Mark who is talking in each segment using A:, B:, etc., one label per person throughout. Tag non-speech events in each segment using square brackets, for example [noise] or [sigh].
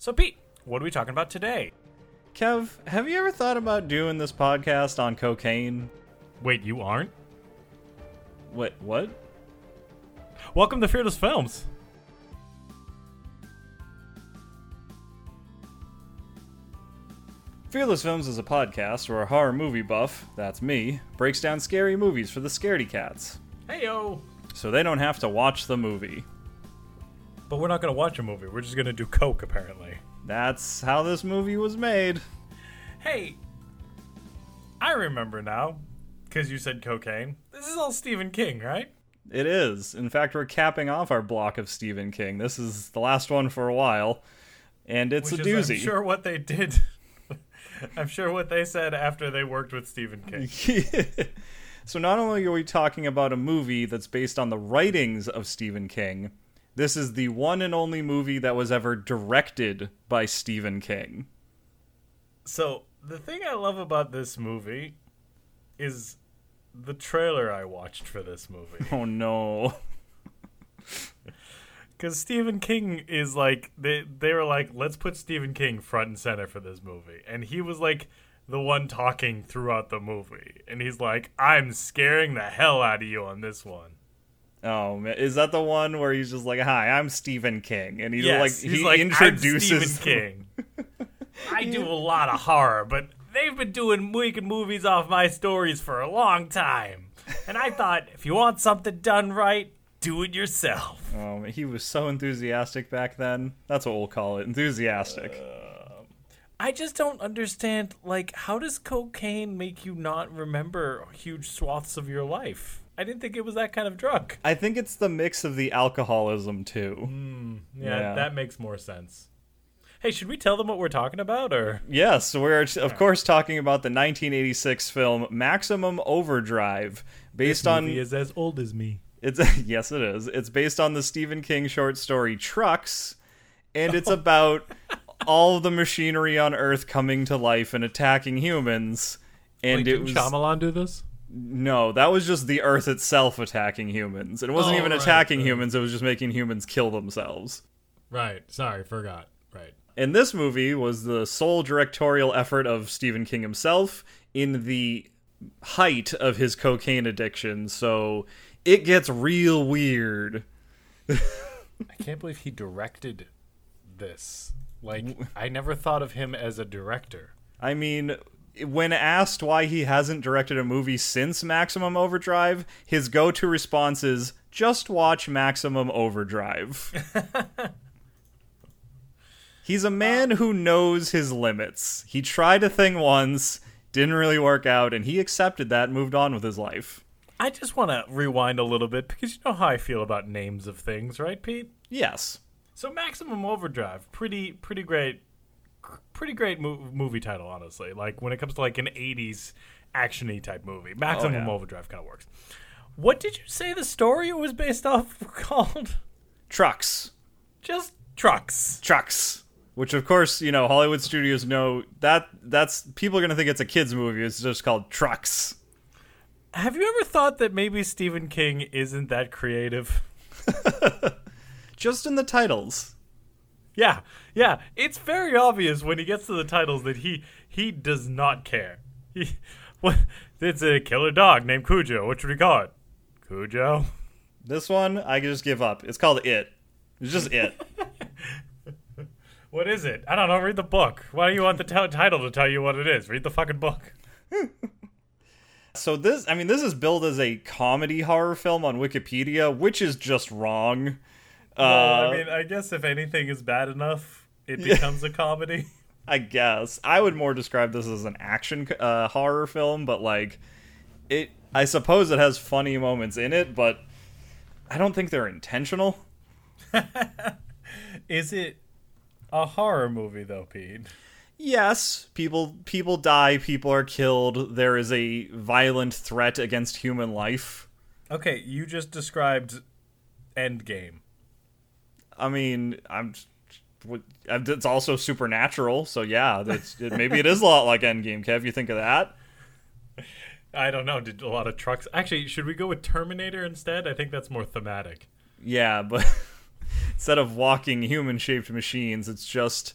A: So, Pete, what are we talking about today?
B: Kev, have you ever thought about doing this podcast on cocaine?
A: Wait, you aren't?
B: What? What?
A: Welcome to Fearless Films.
B: Fearless Films is a podcast where a horror movie buff, that's me, breaks down scary movies for the scaredy cats.
A: Hey, yo.
B: So they don't have to watch the movie.
A: But we're not going to watch a movie. We're just going to do Coke, apparently.
B: That's how this movie was made.
A: Hey, I remember now, because you said cocaine. This is all Stephen King, right?
B: It is. In fact, we're capping off our block of Stephen King. This is the last one for a while, and it's
A: Which
B: a
A: is,
B: doozy.
A: I'm sure what they did. [laughs] I'm sure what they said after they worked with Stephen King. [laughs]
B: so not only are we talking about a movie that's based on the writings of Stephen King, this is the one and only movie that was ever directed by Stephen King.
A: So the thing I love about this movie is the trailer I watched for this movie.
B: Oh no. [laughs]
A: Because Stephen King is like they they were like, let's put Stephen King front and center for this movie, and he was like the one talking throughout the movie, and he's like, I'm scaring the hell out of you on this one.
B: Oh man, is that the one where he's just like, "Hi, I'm Stephen King," and he
A: Yes,
B: like
A: he's
B: he
A: like,
B: introduces
A: Stephen King. [laughs] I do a lot of horror, but they've been doing making movies off my stories for a long time, and I thought if you want something done right, do it yourself.
B: Oh, man, he was so enthusiastic back then. That's what we'll call it, enthusiastic.
A: Uh, I just don't understand. Like, how does cocaine make you not remember huge swaths of your life? I didn't think it was that kind of drug.
B: I think it's the mix of the alcoholism too. Hmm.
A: Yeah,
B: Yeah.
A: that makes more sense. Hey, should we tell them what we're talking about, or
B: Yes, we're of course talking about the 1986 film Maximum Overdrive, based on
A: is as old as me?
B: it's [laughs] yes it is. It's based on the Stephen King short story Trucks, and it's [laughs] about all the machinery on Earth coming to life and attacking humans. And it
A: didn't
B: was
A: Shyamalan do this?
B: No, that was just the Earth itself attacking humans. It wasn't
A: Oh,
B: even
A: right,
B: attacking
A: right.
B: humans; it was just making humans kill themselves.
A: Right. Sorry, forgot. Right.
B: And this movie was the sole directorial effort of Stephen King himself in the height of his cocaine addiction, so it gets real weird.
A: I can't believe he directed this. Like, I never thought of him as a director.
B: I mean, when asked why he hasn't directed a movie since Maximum Overdrive, his go to response is just watch Maximum Overdrive. [laughs] He's a man who knows his limits. He tried a thing once, didn't really work out, and he accepted that and moved on with his life.
A: I just want to rewind a little bit because you know how I feel about names of things, right, Pete?
B: Yes.
A: So Maximum Overdrive, pretty pretty great, pretty great mo- movie title, honestly. Like when it comes to like an '80s actiony type movie, Maximum oh,
B: yeah.
A: Overdrive kind of works. What did you say the story was based off [laughs] called?
B: Trucks.
A: Just trucks.
B: Trucks. Which of course, you know, Hollywood studios know that that's people are gonna think it's a kids movie. It's just called Trucks.
A: Have you ever thought that maybe Stephen King isn't that creative? [laughs]
B: Just in the titles.
A: Yeah, yeah. It's very obvious when he gets to the titles that he he does not care. He, [laughs] what? It's a killer dog named Cujo. What should we call it? Cujo.
B: This one, I can just give up. It's called It. It's just It. [laughs]
A: What is it? I don't know. Read the book. Why do you want the t- title to tell you what it is? Read the fucking book. [laughs]
B: so this, I mean, this is billed as a comedy horror film on Wikipedia, which is just wrong.
A: Well,
B: Uh,
A: I mean, I guess if anything is bad enough, it becomes a comedy. [laughs]
B: I guess I would more describe this as an action uh, horror film, but like it, I suppose it has funny moments in it, but I don't think they're intentional. [laughs]
A: Is it a horror movie though, Pete?
B: Yes, people people die, people are killed. There is a violent threat against human life.
A: Okay, you just described Endgame.
B: I mean, I'm. It's also supernatural, so yeah, it, maybe it is a lot like Endgame. Kev, you think of that?
A: I don't know. Did a lot of trucks actually? Should we go with Terminator instead? I think that's more thematic.
B: Yeah, but [laughs] instead of walking human-shaped machines, it's just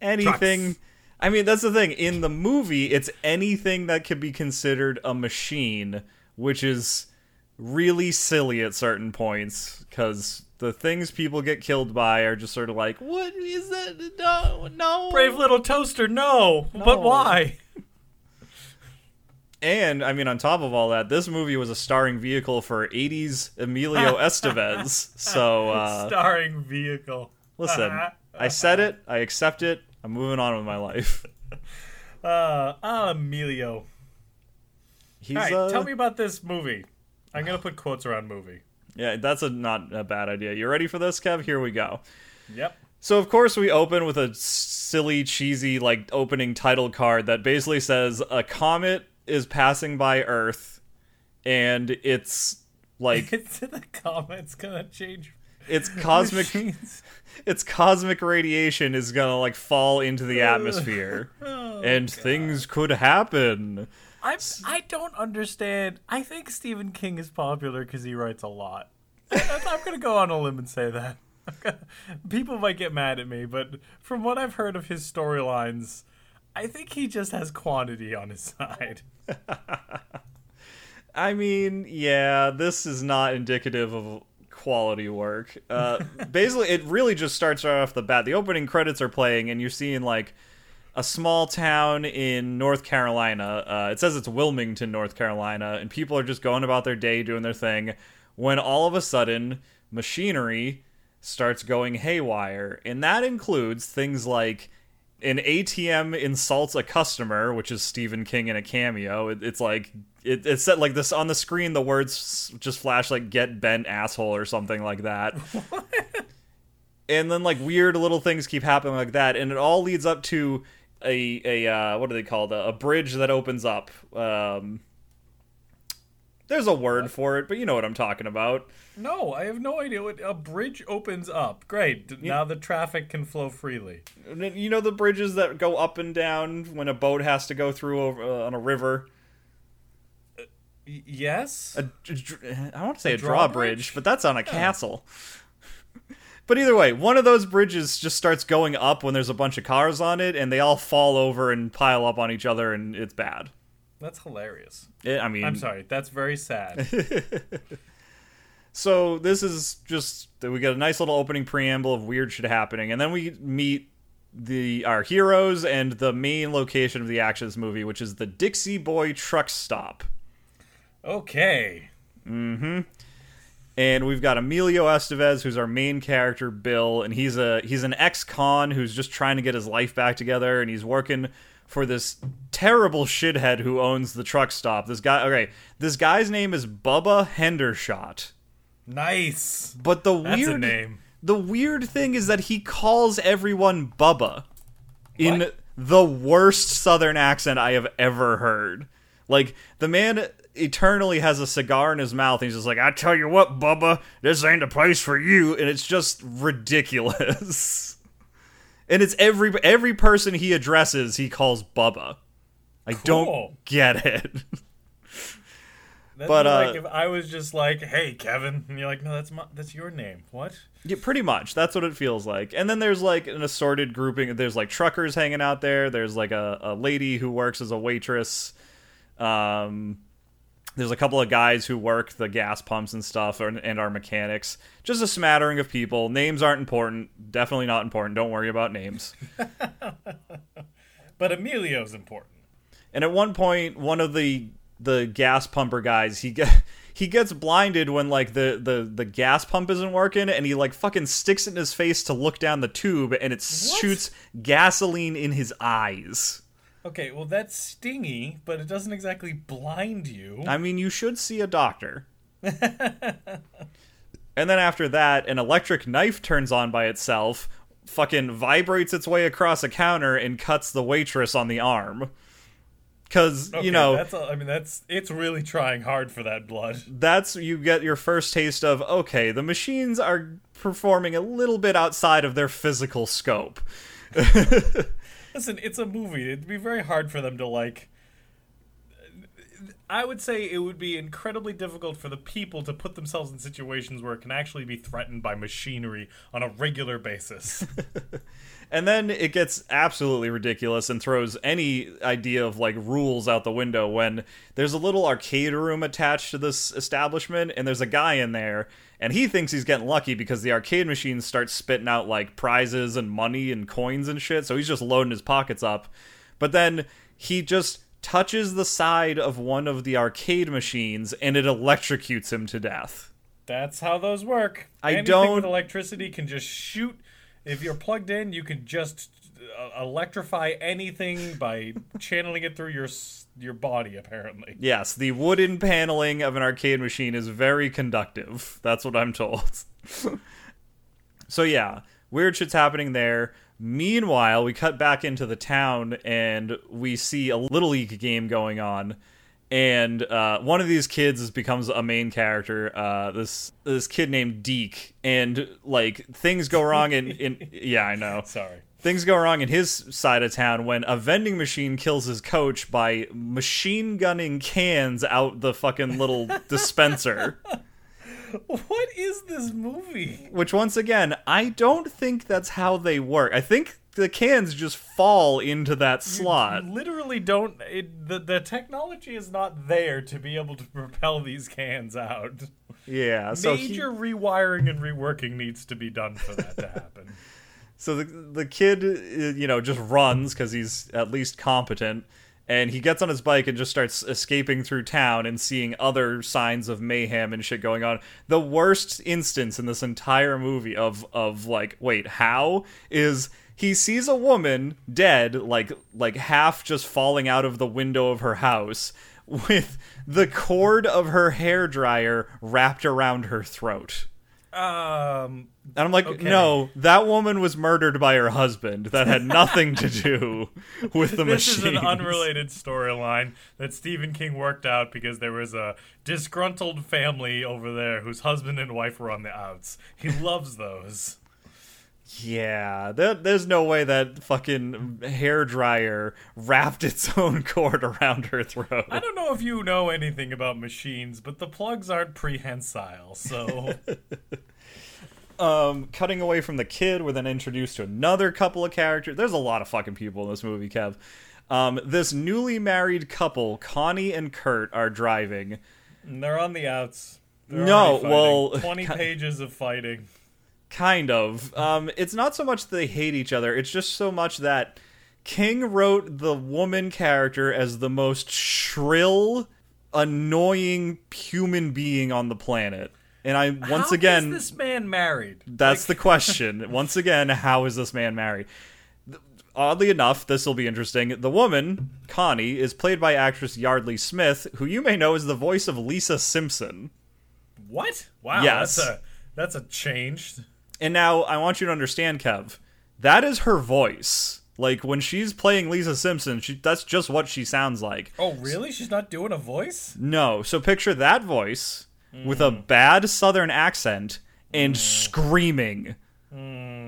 B: anything.
A: Trucks.
B: I mean, that's the thing. In the movie, it's anything that could be considered a machine, which is really silly at certain points because the things people get killed by are just sort of like, what is that? No, no.
A: Brave little toaster, no.
B: No.
A: But why?
B: And I mean, on top of all that, this movie was a starring vehicle for '80s Emilio [laughs] Estevez. So uh,
A: Starring vehicle. [laughs]
B: listen, I said it. I accept it. I'm moving on with my life. [laughs]
A: Uh, ah, Emilio.
B: He's
A: All right,
B: uh,
A: tell me about this movie. I'm gonna put quotes around movie.
B: Yeah, that's a not a bad idea. You ready for this, Kev? Here we go.
A: Yep.
B: So of course we open with a silly, cheesy like opening title card that basically says a comet is passing by Earth, and it's like [laughs]
A: It's the comments gonna change.
B: it's [laughs] cosmic.
A: machines. [laughs]
B: its cosmic radiation is gonna like fall into the oh, atmosphere,
A: Oh,
B: and things could happen.
A: I'm, I don't understand. I think Stephen King is popular because he writes a lot. I'm going to go on a limb and say that. Gonna- People might get mad at me, but from what I've heard of his storylines, I think he just has quantity on his side. [laughs]
B: I mean, yeah, this is not indicative of quality work. Uh, [laughs] basically, it really just starts right off the bat. The opening credits are playing, and you're seeing like a small town in North Carolina. Uh, it says it's Wilmington, North Carolina, and people are just going about their day doing their thing. When all of a sudden, machinery starts going haywire, and that includes things like an ATM insults a customer, which is Stephen King in a cameo. It, it's like it, it's set like this on the screen. The words just flash like "get bent asshole" or something like that. [laughs] and then like weird little things keep happening like that, and it all leads up to a a uh, what are they called? A, a bridge that opens up. Um, there's a word for it, but you know what I'm talking about.
A: No, I have no idea what a bridge opens up. Great. d- Now the traffic can flow freely.
B: You know the bridges that go up and down when a boat has to go through over, uh, on a river.
A: Yes?
B: a I want to say a,
A: drawbridge?
B: drawbridge, but that's on a castle. But either way, one of those bridges just starts going up when there's a bunch of cars on it, and they all fall over and pile up on each other, and it's bad.
A: That's hilarious.
B: It- I mean,
A: I'm sorry. That's very sad. [laughs]
B: so this is just we get a nice little opening preamble of weird shit happening, and then we meet the our heroes and the main location of the action of this movie, which is the Dixie Boy truck stop.
A: okay. Mm-hmm.
B: And we've got Emilio Estevez, who's our main character, Bill, and he's a he's an ex-con who's just trying to get his life back together, and he's working for this terrible shithead who owns the truck stop. This guy, okay, this guy's name is Bubba Hendershot,
A: Nice.
B: but the
A: That's
B: weird
A: a name.
B: the weird thing is that he calls everyone Bubba in
A: What?
B: the worst Southern accent I have ever heard. Like the man eternally has a cigar in his mouth. And he's just like, "I tell you what, Bubba, this ain't the place for you," and it's just ridiculous. [laughs] and it's every every person he addresses, he calls Bubba. I
A: Cool.
B: don't get it. [laughs]
A: That'd
B: But, uh,
A: like if I was just like, "Hey, Kevin," and you're like, "No, that's my, that's your name." What?
B: Yeah, pretty much. That's what it feels like. And then there's like an assorted grouping. There's like truckers hanging out there. There's like a, a lady who works as a waitress. Um, there's a couple of guys who work the gas pumps and stuff and, and are mechanics. Just a smattering of people. Names aren't important. Definitely not important. Don't worry about names. [laughs]
A: But Emilio's important.
B: And at one point, one of the the gas pumper guys, he get [laughs] he gets blinded when like the the the gas pump isn't working, and he like fucking sticks it in his face to look down the tube, and it shoots gasoline in his eyes.
A: Okay, well that's stingy, but it doesn't exactly blind you.
B: I mean, you should see a doctor. [laughs] and then after that, an electric knife turns on by itself, fucking vibrates its way across a counter, and cuts the waitress on the arm. Because
A: Okay,
B: you know
A: that's a, I mean that's it's really trying hard for that blood.
B: that's you get your first taste of okay the machines are performing a little bit outside of their physical scope [laughs]
A: Listen, it's a movie. It'd be very hard for them to like. I would say it would be incredibly difficult for the people to put themselves in situations where it can actually be threatened by machinery on a regular basis. [laughs]
B: And then it gets absolutely ridiculous and throws any idea of like rules out the window when there's a little arcade room attached to this establishment and there's a guy in there and he thinks he's getting lucky because the arcade machines start spitting out like prizes and money and coins and shit. So he's just loading his pockets up. But then he just touches the side of one of the arcade machines and it electrocutes him to death.
A: That's how those work.
B: I
A: Anything
B: don't-
A: with electricity can just shoot. If you're plugged in, you can just electrify anything by [laughs] channeling it through your your body. Apparently,
B: Yes, the wooden paneling of an arcade machine is very conductive. That's what I'm told. [laughs] so yeah, weird shit's happening there. Meanwhile, we cut back into the town and we see a little league game going on. And uh, one of these kids becomes a main character. Uh, this this kid named Deke, and like things go wrong. In, in [laughs] yeah, I know
A: sorry.
B: Things go wrong in his side of town when a vending machine kills his coach by machine gunning cans out the fucking little [laughs] dispenser.
A: What is this movie?
B: Which, once again, I don't think that's how they work. I think the cans just fall into that slot.
A: You literally don't. It, the the technology is not there to be able to propel these cans out.
B: Yeah, so he-
A: Major rewiring and reworking needs to be done for that to happen. [laughs]
B: So the the kid, uh, you know, just runs because he's at least competent, and he gets on his bike and just starts escaping through town and seeing other signs of mayhem and shit going on. The worst instance in this entire movie of of like, wait, how is he sees a woman dead, like like half just falling out of the window of her house. [laughs] With the cord of her hair dryer wrapped around her throat.
A: Um,
B: And I'm like,
A: Okay.
B: no, that woman was murdered by her husband. That had [laughs] nothing to do with the machine.
A: this
B: machine.
A: is an unrelated storyline that Stephen King worked out because there was a disgruntled family over there whose husband and wife were on the outs. He loves those.
B: Yeah, there, there's no way that fucking hair dryer wrapped its [laughs] own cord around her throat.
A: I don't know if you know anything about machines, but the plugs aren't prehensile, so [laughs]
B: Um, cutting away from the kid, we're then introduced to another couple of characters. There's a lot of fucking people in this movie, Kev. Um, this newly married couple, Connie and Kurt, are driving.
A: And they're on the outs. They're
B: No, well,
A: twenty pages of fighting.
B: Kind of. Um, it's not so much that they hate each other, it's just so much that King wrote the woman character as the most shrill, annoying human being on the planet. And I once
A: How
B: again
A: is this man married?
B: that's the question. [laughs] Once again, how is this man married? Oddly enough, this will be interesting. The woman, Connie, is played by actress Yeardley Smith, who you may know as the voice of Lisa Simpson.
A: What? Wow,
B: Yes.
A: that's a that's a change.
B: And now I want you to understand, Kev, that is her voice. Like when she's playing Lisa Simpson, she, that's just what she sounds like.
A: Oh, really? She's not doing a voice?
B: No, so picture that voice with a bad southern accent and screaming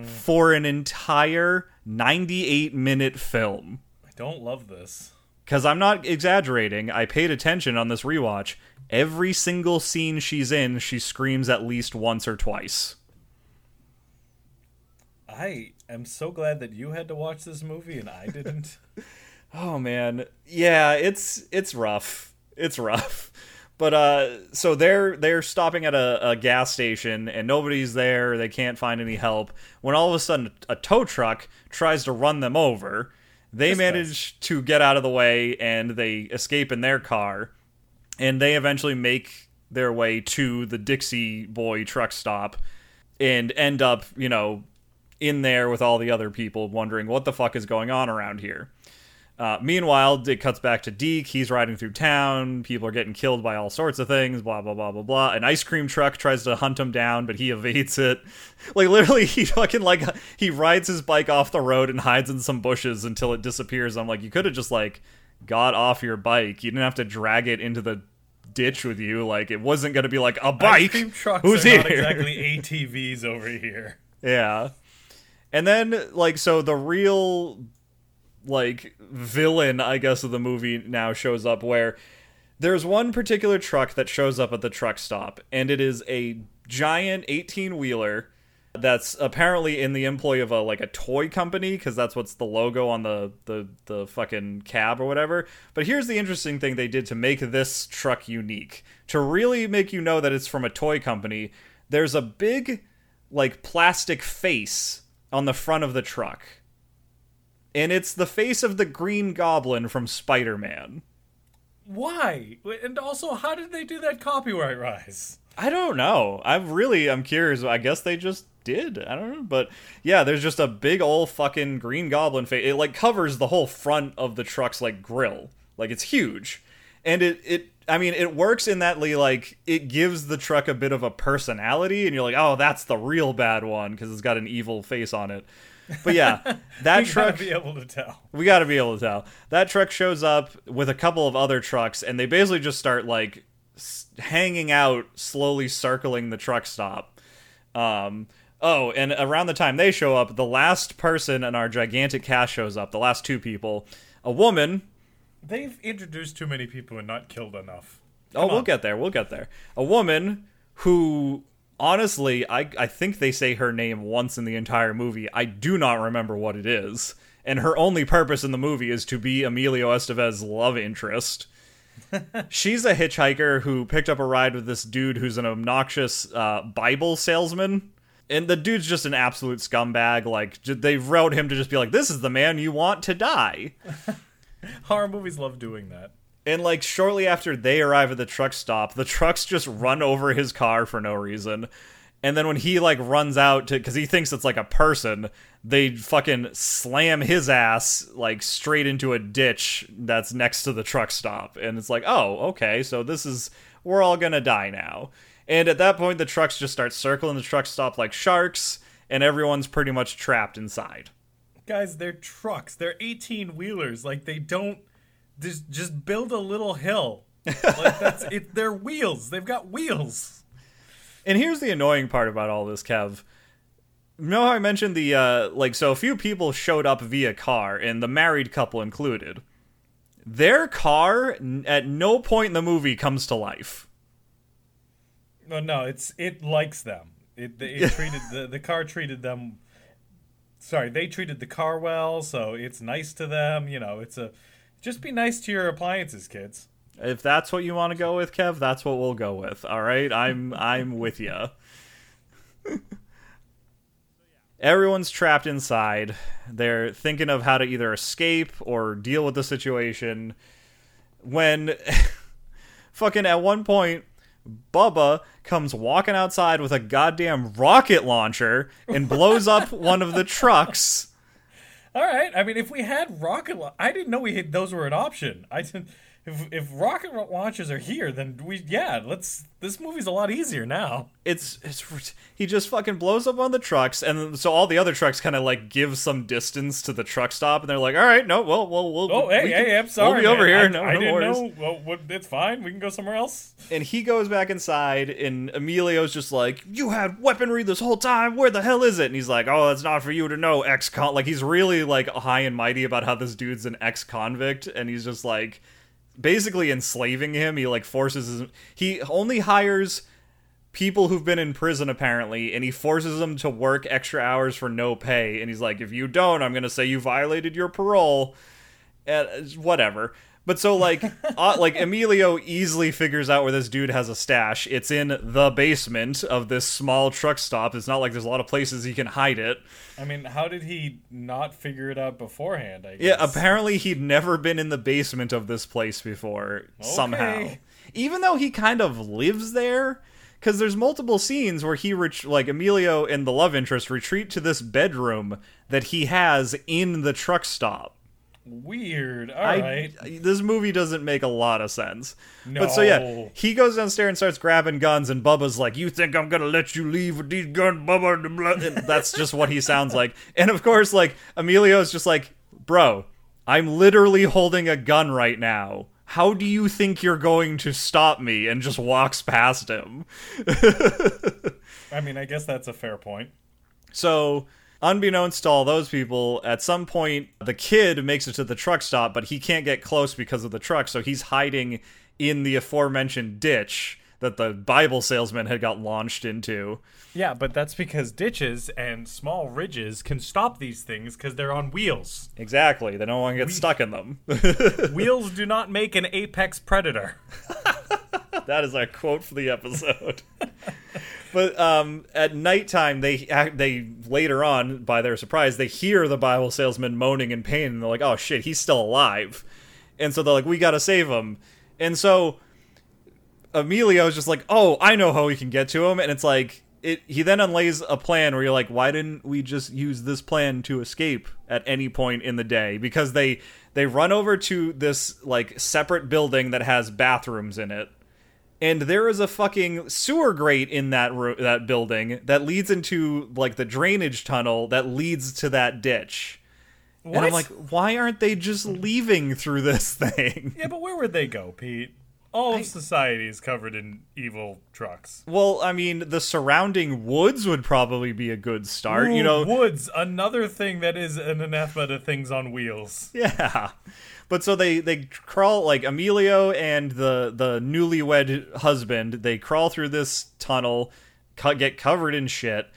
B: for an entire 98 minute film.
A: I don't love this.
B: Because I'm not exaggerating, I paid attention on this rewatch. Every single scene she's in, she screams at least once or twice.
A: I am so glad that you had to watch this movie and I didn't. [laughs]
B: Oh man, yeah, it's it's rough. It's rough. But uh, so they're they're stopping at a, a gas station and nobody's there. They can't find any help. When all of a sudden a tow truck tries to run them over, they manage to get out of the way and they escape in their car. And they eventually make their way to the Dixie Boy truck stop and end up, you know, in there with all the other people wondering what the fuck is going on around here. Uh, meanwhile, it cuts back to Deke. He's riding through town. People are getting killed by all sorts of things. Blah blah blah blah blah. An ice cream truck tries to hunt him down, but he evades it. [laughs] Like literally, [laughs] he fucking like he rides his bike off the road and hides in some bushes until it disappears. I'm like, you could have just like got off your bike. You didn't have to drag it into the ditch with you. Like it wasn't going to be like a
A: Ice
B: bike.
A: cream
B: Who's
A: are
B: here?
A: not exactly [laughs] ATVs over here.
B: Yeah. And then like so the real like villain I guess of the movie now shows up where there's one particular truck that shows up at the truck stop and it is a giant 18 wheeler that's apparently in the employ of a like a toy company because that's what's the logo on the, the the fucking cab or whatever. But here's the interesting thing they did to make this truck unique. To really make you know that it's from a toy company, there's a big like plastic face on the front of the truck. And it's the face of the Green Goblin from Spider-Man.
A: Why? And also, how did they do that copyright rise?
B: I don't know. I'm really I'm curious. I guess they just did. I don't know. But yeah, there's just a big old fucking green goblin face. It like covers the whole front of the truck's like grill. Like it's huge. And it it I mean, it works in that Lee, like it gives the truck a bit of a personality and you're like, "Oh, that's the real bad one because it's got an evil face on it." But yeah, [laughs] that
A: we
B: truck
A: gotta be able to tell.
B: we got to be able to tell. That truck shows up with a couple of other trucks, and they basically just start like s- hanging out, slowly circling the truck stop. Um, oh, and around the time they show up, the last person in our gigantic cast shows up. The last two people, a woman.
A: They've introduced too many people and not killed enough.
B: Oh, we'll get there. We'll get there. A woman who. Honestly, I, I think they say her name once in the entire movie. I do not remember what it is. And her only purpose in the movie is to be Emilio Estevez's love interest. [laughs] She's a hitchhiker who picked up a ride with this dude who's an obnoxious uh, Bible salesman. And the dude's just an absolute scumbag. Like, they wrote him to just be like, this is the man you want to die. [laughs]
A: Horror movies love doing that.
B: And like shortly after they arrive at the truck stop, the trucks just run over his car for no reason. And then when he like runs out to cuz he thinks it's like a person, they fucking slam his ass like straight into a ditch that's next to the truck stop. And it's like, "Oh, okay, so this is we're all going to die now." And at that point the trucks just start circling the truck stop like sharks and everyone's pretty much trapped inside.
A: Guys, they're trucks. They're 18 wheelers. Like they don't just just build a little hill. Like that's it. [laughs] They're wheels. They've got wheels.
B: And here's the annoying part about all this, Kev. You know how I mentioned the uh like so a few people showed up via car and the married couple included. Their car n- at no point in the movie comes to life.
A: No, no, it's it likes them. It it [laughs] treated the the car treated them. Sorry, they treated the car well, so it's nice to them. You know, it's a just be nice to your appliances, kids.
B: If that's what you want to go with, Kev, that's what we'll go with. All right? I'm I'm with you. [laughs] Everyone's trapped inside. They're thinking of how to either escape or deal with the situation. When [laughs] fucking at one point Bubba comes walking outside with a goddamn rocket launcher and blows up one of the trucks. [laughs]
A: All right. I mean, if we had rocket, I didn't know we had those were an option. I didn't. If if rocket la- launches are here, then we yeah. Let's. This movie's a lot easier now.
B: it's it's he just fucking blows up on the trucks and so all the other trucks kind of like give some distance to the truck stop and they're like all right no well well we'll
A: Oh, hey,
B: we can-
A: hey, I'm sorry.
B: we'll be over here
A: I,
B: no,
A: I
B: no
A: didn't
B: worries.
A: know. Well, what, it's fine. We can go somewhere else.
B: and he goes back inside and Emilio's just like you had weaponry this whole time where the hell is it and he's like oh that's not for you to know ex con like he's really like high and mighty about how this dude's an ex convict and he's just like basically enslaving him. He like forces his he only hires people who've been in prison apparently and he forces them to work extra hours for no pay. And he's like if you don't i'm going to say you violated your parole. And whatever but so like [laughs] uh, like emilio easily figures out where this dude has a stash. It's in the basement of this small truck stop. It's not like there's a lot of places he can hide it.
A: I mean, how did he not figure it out beforehand? I guess.
B: yeah apparently he'd never been in the basement of this place before somehow. Even though he kind of lives there? Because there's multiple scenes where he ret- like emilio and the love interest retreat to this bedroom that he has in the truck stop
A: Weird. All
B: I-
A: right.
B: this movie doesn't make a lot of sense. No. But so yeah, he goes downstairs and starts grabbing guns, and Bubba's like, "You think I'm gonna let you leave with these guns, Bubba?" And that's just what he sounds like. And of course, like Emilio's just like, "Bro, I'm literally holding a gun right now. How do you think you're going to stop me?" And just walks past him. [laughs]
A: I mean, I guess that's a fair point.
B: So, unbeknownst to all those people, at some point the kid makes it to the truck stop, but he can't get close because of the truck, so he's hiding in the aforementioned ditch that the Bible salesman had got launched into.
A: Yeah, but that's because ditches and small ridges can stop these things because they're on wheels.
B: Exactly. They don't want to get stuck in them. [laughs]
A: Wheels do not make an apex predator. [laughs]
B: that is our quote for the episode. [laughs] but um, at nighttime, they they later on, by their surprise, they hear the Bible salesman moaning in pain, and they're like, "Oh shit, he's still alive!" And so they're like, "We gotta save him." And so Emilio's just like, "Oh, I know how we can get to him," and it's like. It, he then unlays a plan where you're like, why didn't we just use this plan to escape at any point in the day? Because they they run over to this like separate building that has bathrooms in it, and there is a fucking sewer grate in that ro- that building that leads into like the drainage tunnel that leads to that ditch. And I'm like, why aren't they just leaving through this [laughs] thing?
A: Yeah, but where would they go, Pete? All of society is covered in evil trucks.
B: Well, I mean, the surrounding woods would probably be a good start. you know,
A: woods, another thing that is an anathema to things on wheels.
B: Yeah. But so they they crawl like Emilio and the the newlywed husband, they crawl through this tunnel, co- get covered in shit.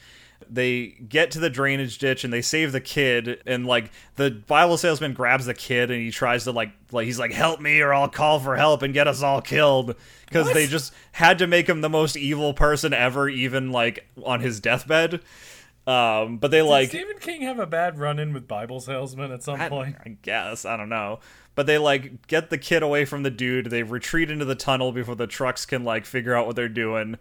B: They get to the drainage ditch and they save the kid and like the Bible salesman grabs the kid and he tries to like like he's like help me or I'll call for help and get us all killed because they just had to make him the most evil person ever even like on his deathbed. Um but they
A: Did
B: like
A: Stephen King have a bad run-in with Bible salesmen at some
B: I,
A: point?
B: I guess I don't know, but they like get the kid away from the dude. They retreat into the tunnel before the trucks can like figure out what they're doing.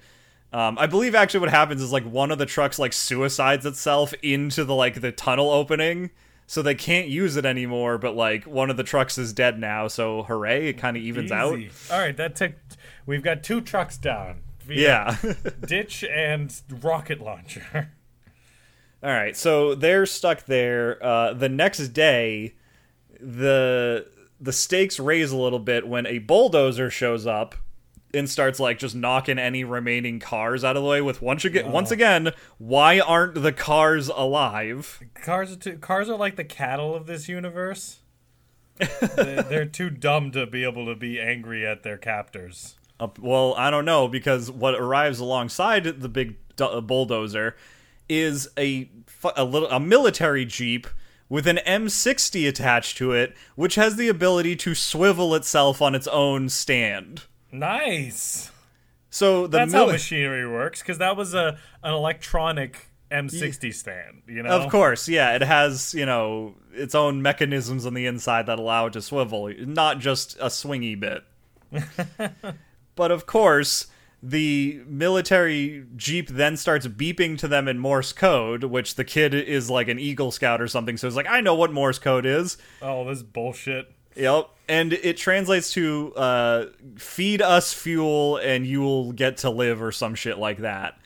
B: Um, I believe actually what happens is like one of the trucks like suicides itself into the like the tunnel opening, so they can't use it anymore. But like one of the trucks is dead now, so hooray! It kind of evens out.
A: All right, that took. We've got two trucks down.
B: Yeah. [laughs]
A: ditch and rocket launcher.
B: All right, so they're stuck there. Uh, the next day, the the stakes raise a little bit when a bulldozer shows up and starts like just knocking any remaining cars out of the way. With once again, once again, why aren't the cars alive?
A: Cars are too, cars are like the cattle of this universe. they're, they're too dumb to be able to be angry at their captors.
B: Uh, well, I don't know because what arrives alongside the big du- bulldozer is a a little a military jeep with an M60 attached to it, which has the ability to swivel itself on its own stand.
A: Nice.
B: So the
A: That's how machinery works, because that was a an electronic M60 stand. You know,
B: Of course, yeah, it has, you know, its own mechanisms on the inside that allow it to swivel, not just a swingy bit. [laughs] but of course, the military jeep then starts beeping to them in Morse code, which the kid is like an Eagle Scout or something, so he's like, I know what Morse code is.
A: Oh, this bullshit.
B: Yep. And it translates to uh, feed us fuel and you will get to live or some shit like that.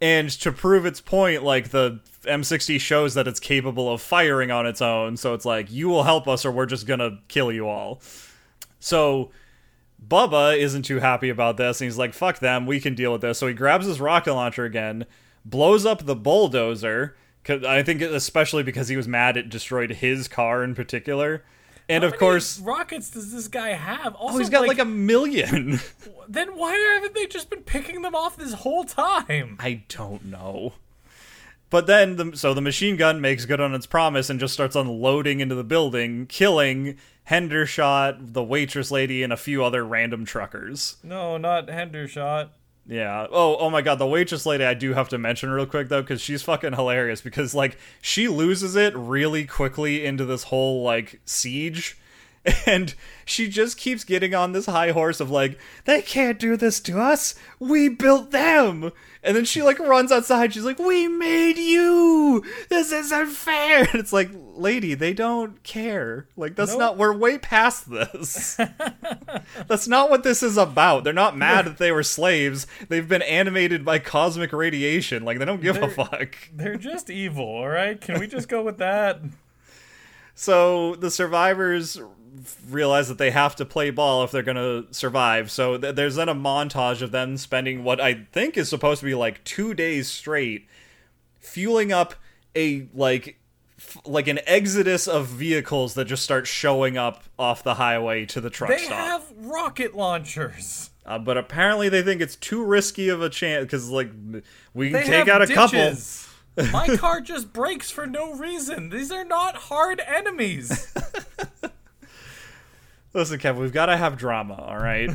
B: And to prove its point, like the M60 shows that it's capable of firing on its own, so it's like, you will help us or we're just gonna kill you all. So Bubba isn't too happy about this, and he's like, fuck them, we can deal with this. So he grabs his rocket launcher again, blows up the bulldozer. I think especially because he was mad it destroyed his car in particular. And
A: How
B: of
A: many
B: course,
A: rockets does this guy have? Oh, also,
B: oh, he's got like, a million. [laughs]
A: Then why haven't they just been picking them off this whole time?
B: I don't know. But then, the, so the machine gun makes good on its promise and just starts unloading into the building, killing Hendershot, the waitress lady, and a few other random truckers.
A: No, not Hendershot.
B: Yeah. Oh, oh my god, the waitress lady I do have to mention real quick though, because she's fucking hilarious. Because like she loses it really quickly into this whole like siege, [laughs] and she just keeps getting on this high horse of like they can't do this to us. We built them. And then she like runs outside. She's like, "We made you. This is unfair. [laughs] And it's like, lady, they don't care. Like that's
A: Nope.
B: not. We're way past this. [laughs] That's not what this is about. They're not mad that they were slaves. They've been animated by cosmic radiation. Like they don't give a
A: They're-
B: fuck.
A: They're just evil, all right? Can we just go with that?
B: So the survivors realize that they have to play ball if they're going to survive. So th- there's then a montage of them spending what I think is supposed to be like 2 days straight fueling up a like f- like an exodus of vehicles that just start showing up off the highway to the truck
A: They
B: stop.
A: have rocket launchers.
B: Uh, but apparently they think it's too risky of a chance because like we can
A: They
B: take out a couple.
A: My car just breaks for no reason. These are not hard enemies. [laughs]
B: Listen, Kev, we've got to have drama, all right?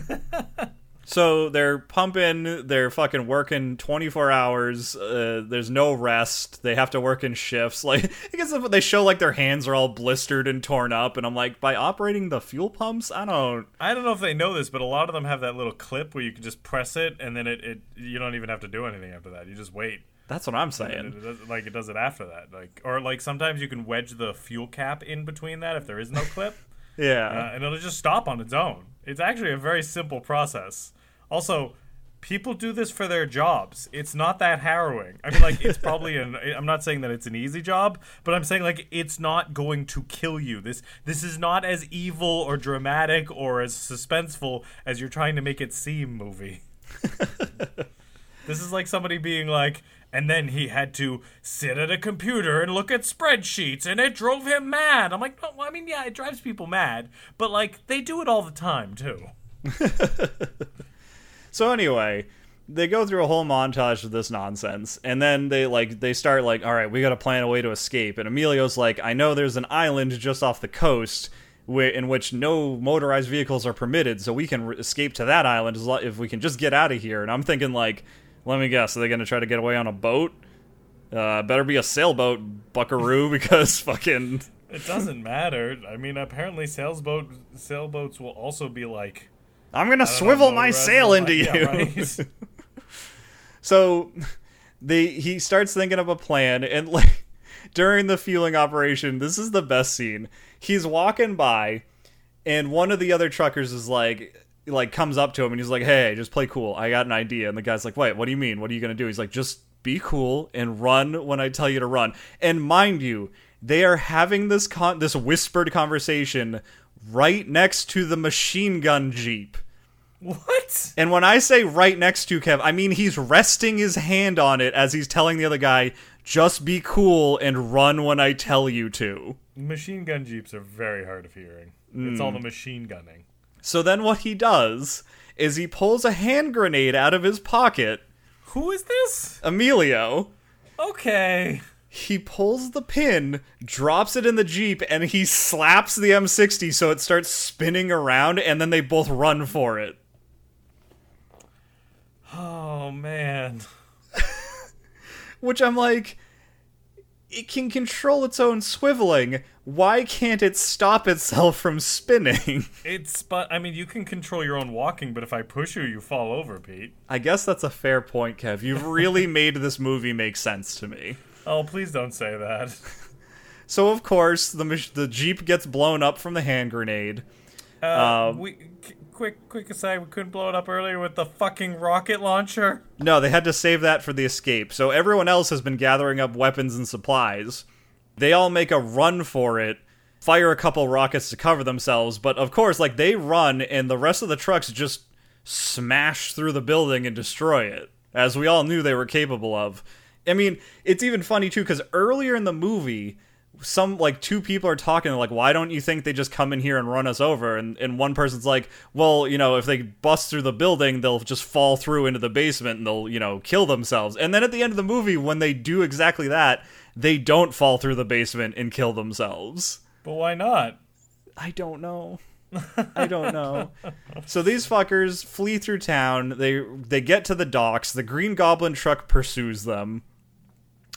B: [laughs] so they're pumping, they're fucking working 24 hours. Uh, there's no rest. They have to work in shifts. [laughs] Like, I guess they show like their hands are all blistered and torn up, and I'm like, by operating the fuel pumps, I don't.
A: I don't know if they know this, but a lot of them have that little clip where you can just press it, and then it, it you don't even have to do anything after that. You just wait.
B: That's what I'm saying.
A: it does, like it does it after that. Like or like sometimes you can wedge the fuel cap in between that if there is no clip, [laughs]
B: Yeah.
A: uh, and it'll just stop on its own. It's actually a very simple process. Also, people do this for their jobs. It's not that harrowing. I mean, like it's probably [laughs] an. I'm not saying that it's an easy job, but I'm saying like it's not going to kill you. This this is not as evil or dramatic or as suspenseful as you're trying to make it seem. Movie. [laughs] This is like somebody being like, and then he had to sit at a computer and look at spreadsheets, and it drove him mad. I'm like, well, I mean, yeah, it drives people mad, but like they do it all the time too. [laughs]
B: So anyway, they go through a whole montage of this nonsense, and then they like they start like, all right, we got to plan a way to escape. And Emilio's like, I know there's an island just off the coast. In which no motorized vehicles are permitted, so we can re- escape to that island as lo- if we can just get out of here. And I'm thinking, like, let me guess, are they going to try to get away on a boat? Uh, better be a sailboat, Buckaroo, [laughs] because fucking
A: It doesn't matter. I mean, apparently sailboat sailboats will also be like
B: I'm gonna
A: don't know,
B: swivel my sail into
A: like-
B: you.
A: yeah, right. [laughs] [laughs]
B: So they he starts thinking of a plan and like during the fueling operation, this is the best scene. He's walking by and one of the other truckers is like like comes up to him and he's like, "Hey, just play cool. I got an idea." And the guy's like, "Wait, what do you mean? What are you going to do?" He's like, "Just be cool and run when I tell you to run." And mind you, they are having this con- this whispered conversation right next to the machine gun jeep.
A: what?
B: And when I say right next to Kev, I mean he's resting his hand on it as he's telling the other guy, just be cool and run when I tell you to.
A: Machine gun jeeps are very hard of hearing. It's all the
B: Hmm.
A: machine gunning.
B: So then what he does is he pulls a hand grenade out of his pocket,
A: Who is this?
B: Emilio.
A: Okay.
B: He pulls the pin, drops it in the Jeep, and he slaps the M60 so it starts spinning around, and then they both run for it.
A: Oh man. [laughs]
B: Which I'm like, it can control its own swiveling. Why can't it stop itself from spinning? [laughs]
A: It's but I mean you can control your own walking, but if I push you, you fall over, Pete.
B: I guess that's a fair point, Kev. You've really [laughs] made this movie make sense to me.
A: Oh, please don't say that. [laughs]
B: So of course the the jeep gets blown up from the hand grenade.
A: Uh,
B: Um,
A: we quick quick aside, we couldn't blow it up earlier with the fucking rocket launcher.
B: No, they had to save that for the escape. So everyone else has been gathering up weapons and supplies. They all make a run for it, fire a couple rockets to cover themselves, but of course, like they run and the rest of the trucks just smash through the building and destroy it, as we all knew they were capable of. I mean, it's even funny too cuz earlier in the movie, some like two people are talking like why don't you think they just come in here and run us over and and one person's like well you know if they bust through the building they'll just fall through into the basement and they'll you know kill themselves and then at the end of the movie when they do exactly that they don't fall through the basement and kill themselves
A: But why not?
B: I don't know. I don't know. [laughs] so these fuckers flee through town. They they get to the docks. The Green Goblin truck pursues them.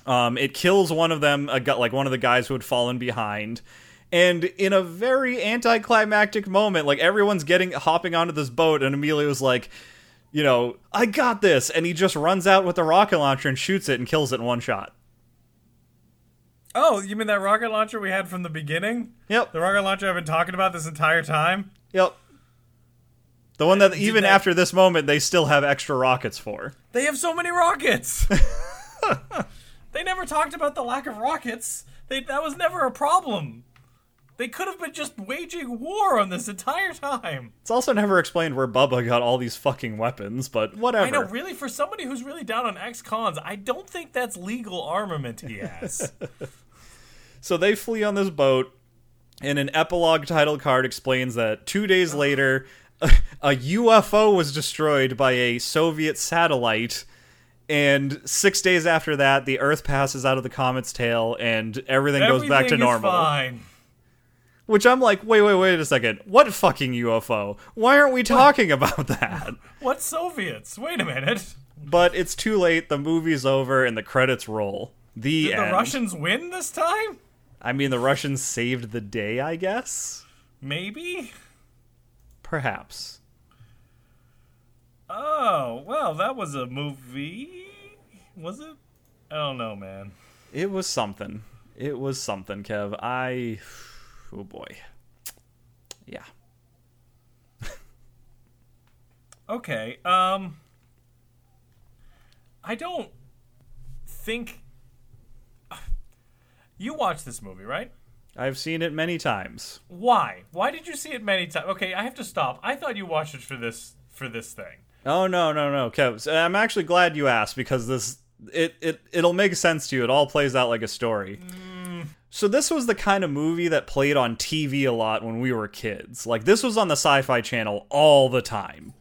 B: Um, it kills one of them, a, like one of the guys who had fallen behind. And in a very anticlimactic moment, like everyone's getting hopping onto this boat, and Emilio's like, you know, I got this, and he just runs out with the rocket launcher and shoots it and kills it in one shot.
A: Oh, you mean that rocket launcher we had from the beginning?
B: Yep.
A: The rocket launcher I've been talking about this entire time?
B: Yep. The one that
A: Did
B: even
A: that-
B: after this moment they still have extra rockets for.
A: They have so many rockets. [laughs] they never talked about the lack of rockets. They, that was never a problem. They could have been just waging war on this entire time.
B: It's also never explained where Bubba got all these fucking weapons, but whatever.
A: I know, really, for somebody who's really down on ex-cons, I don't think that's legal armament he has. [laughs]
B: So they flee on this boat, and an epilogue title card explains that two days later, [laughs] a UFO was destroyed by a Soviet satellite, and six days after that, the Earth passes out of the comet's tail, and everything, goes back to normal.
A: Fine.
B: Which I'm like, wait, wait, wait a second. What fucking UFO? Why aren't we talking about that? [laughs]
A: What Soviets? Wait a minute.
B: But it's too late. The movie's over, and the credits roll. The
A: Did
B: end.
A: the Russians win this time?
B: I mean, the Russians saved the day, I guess.
A: Maybe.
B: Perhaps.
A: Oh well, that was a movie. Was it? I don't know, man.
B: It was something. It was something, Kev. I. Oh boy. Yeah.
A: Okay. Um. I don't think you watched this movie, right?
B: I've seen it many times.
A: Why? Why did you see it many times? Okay, I have to stop. I thought you watched it for this for this thing.
B: Oh no, no, no, Kev. I'm actually glad you asked because this it it it'll make sense to you. It all plays out like a story. So this was the kind of movie that played on TV a lot when we were kids. Like this was on the Sci-Fi Channel all the time.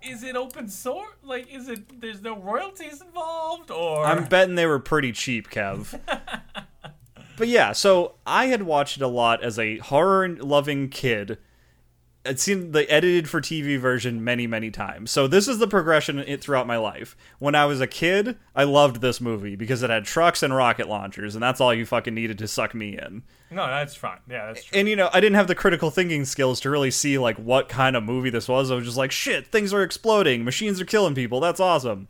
A: Is it open source? Like, is it? There's no royalties involved, or
B: I'm betting they were pretty cheap, Kev. [laughs] but yeah, so I had watched it a lot as a horror loving kid. I'd seen the edited for TV version many, many times. So this is the progression it throughout my life. When I was a kid, I loved this movie because it had trucks and rocket launchers, and that's all you fucking needed to suck me in.
A: no, that's fine. Yeah, that's true.
B: And you know, I didn't have the critical thinking skills to really see like what kind of movie this was. I was just like, shit, things are exploding, machines are killing people. That's awesome.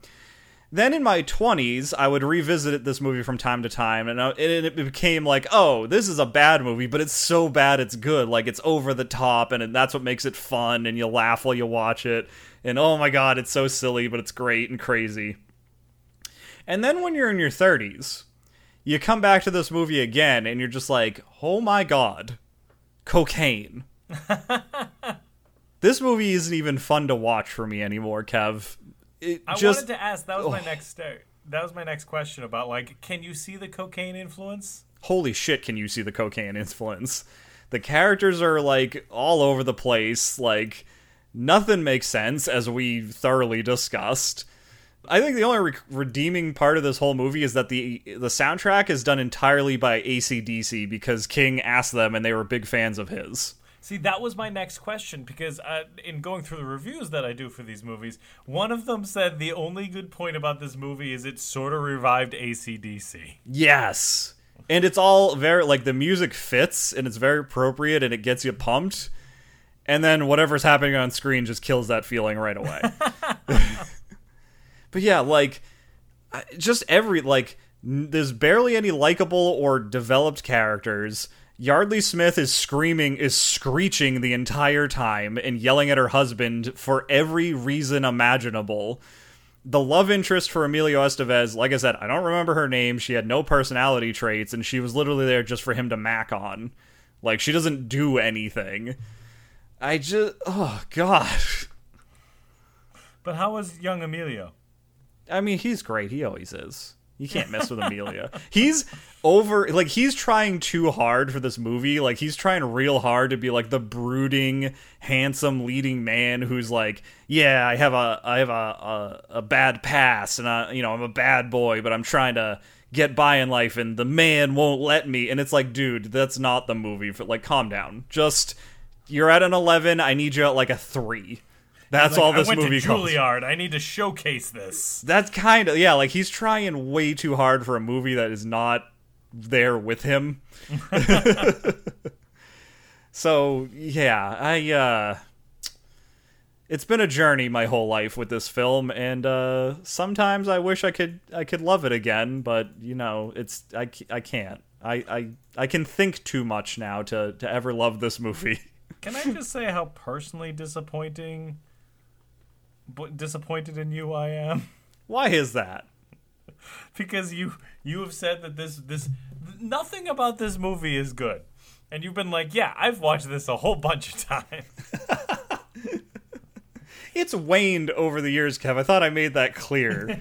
B: Then in my 20s, I would revisit this movie from time to time, and, I, and it became like, oh, this is a bad movie, but it's so bad it's good. Like, it's over the top, and that's what makes it fun, and you laugh while you watch it. And oh my god, it's so silly, but it's great and crazy. And then when you're in your 30s, you come back to this movie again, and you're just like, oh my god, cocaine. [laughs] this movie isn't even fun to watch for me anymore, Kev. It
A: I
B: just
A: wanted to ask. That was my
B: Oh.
A: next start. That was my next question about like, can you see the cocaine influence?
B: holy shit, can you see the cocaine influence? The characters are like all over the place. Like nothing makes sense, as we thoroughly discussed. I think the only re- redeeming part of this whole movie is that the the soundtrack is done entirely by ACDC because King asked them and they were big fans of his.
A: See, that was my next question because uh, in going through the reviews that I do for these movies, one of them said the only good point about this movie is it sort of revived ACDC.
B: Yes. And it's all very like the music fits and it's very appropriate and it gets you pumped. And then whatever's happening on screen just kills that feeling right away. [laughs] [laughs] but yeah, like just every like n- there's barely any likable or developed characters. Yeardley Smith is screaming is screeching the entire time and yelling at her husband for every reason imaginable the love interest for Emilio Estevez, like I said, I don't remember her name. She had no personality traits, and she was literally there just for him to mac on. Like, she doesn't do anything. I just. Oh, God.
A: But how was young Emilio?
B: I mean, he's great. He always is. You can't mess with Emilio. [laughs] He's over like he's trying too hard for this movie. Like he's trying real hard to be like the brooding, handsome leading man who's like, yeah, I have a I have a a, a bad past and I you know, I'm a bad boy, but I'm trying to get by in life and the man won't let me. And it's like, dude, that's not the movie for like calm down. Just you're at an 11, I need you at like a 3. That's
A: Like,
B: all this
A: I went
B: movie
A: to
B: calls.
A: Juilliard. I need to showcase this.
B: That's kind of yeah, like he's trying way too hard for a movie that is not there with him. [laughs] so, yeah, I uh it's been a journey my whole life with this film and uh sometimes I wish I could I could love it again, but you know, it's I, I can't. I, I I can think too much now to to ever love this movie.
A: Can I just say how personally disappointing, but disappointed in you I am? [laughs]
B: Why is that?
A: because you you have said that this this nothing about this movie is good, and you've been like, yeah, I've watched this a whole [laughs] bunch of times. [laughs]
B: It's waned over the years, Kev. I thought I made that clear.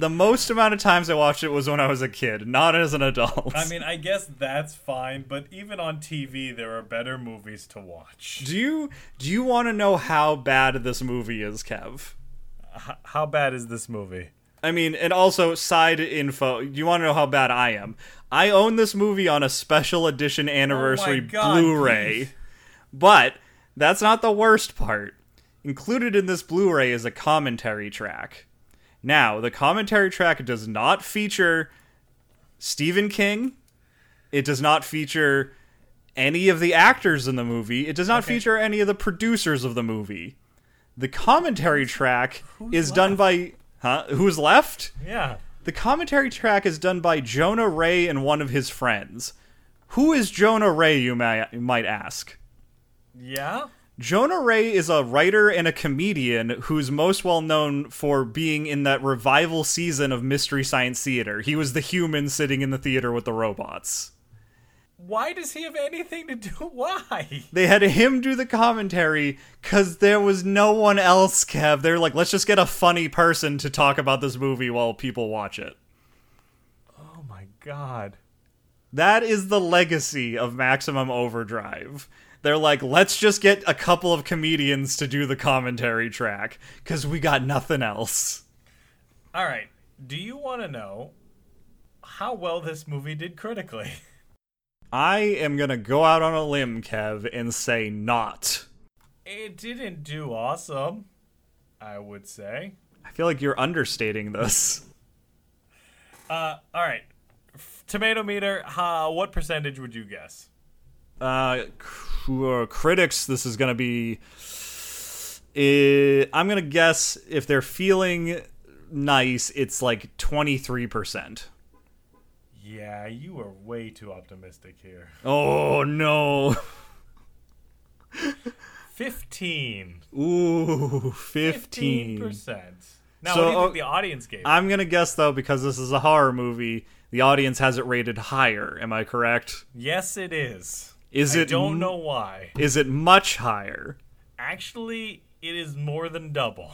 B: The most amount of times I watched it was when I was a kid, not as an adult.
A: I mean, I guess that's fine, but even on TV, there are better movies to watch.
B: do you do you want to know how bad this movie is, Kev?
A: H- how bad is this movie?
B: I mean, and also side info. You want to know how bad I am? I own this movie on a special edition oh anniversary
A: God,
B: Blu-ray.
A: please.
B: But that's not the worst part. Included in this Blu-ray is a commentary track. Now, the commentary track does not feature Stephen King. It does not feature any of the actors in the movie. It does not
A: Okay.
B: feature any of the producers of the movie. The commentary track
A: who's
B: is done by huh? Who's left?
A: Yeah.
B: The commentary track is done by Jonah Ray and one of his friends. Who is Jonah Ray, you, may, you might ask?
A: Yeah?
B: Jonah Ray is a writer and a comedian who's most well known for being in that revival season of Mystery Science Theater. He was the human sitting in the theater with the robots.
A: Why does he have anything to do? [laughs] Why?
B: They had him do the commentary because there was no one else, Kev. They're like, let's just get a funny person to talk about this movie while people watch it.
A: Oh my god.
B: That is the legacy of Maximum Overdrive. They're like, let's just get a couple of comedians to do the commentary track because we got nothing else.
A: All right. Do you want to know how well this movie did critically? [laughs]
B: I am gonna go out on a limb, Kev, and say not.
A: It didn't do awesome, I would say.
B: I feel like you're understating this.
A: Uh, all right. Tomato meter, uh, what percentage would you guess?
B: Uh, cr- critics, this is gonna be. Uh, I'm gonna guess if they're feeling nice, it's like 23%.
A: Yeah, you are way too optimistic here.
B: Oh no.
A: 15.
B: Ooh, 15.
A: 15%. Now,
B: So,
A: what do you think
B: uh,
A: the audience gave?
B: I'm gonna guess though, because this is a horror movie, the audience has it rated higher. Am I correct?
A: yes, it is.
B: Is
A: I
B: it
A: don't know why.
B: Is it much higher?
A: Actually, it is more than double.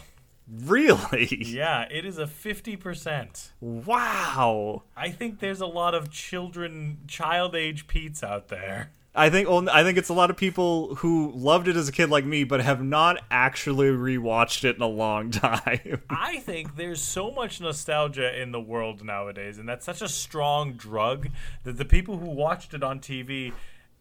B: Really?
A: Yeah, it is a 50%.
B: Wow.
A: I think there's a lot of children, child age Pete's out there.
B: I think well, I think it's a lot of people who loved it as a kid like me, but have not actually rewatched it in a long [laughs] time.
A: I think there's so much nostalgia in the world nowadays, and that's such a strong drug that the people who watched it on TV,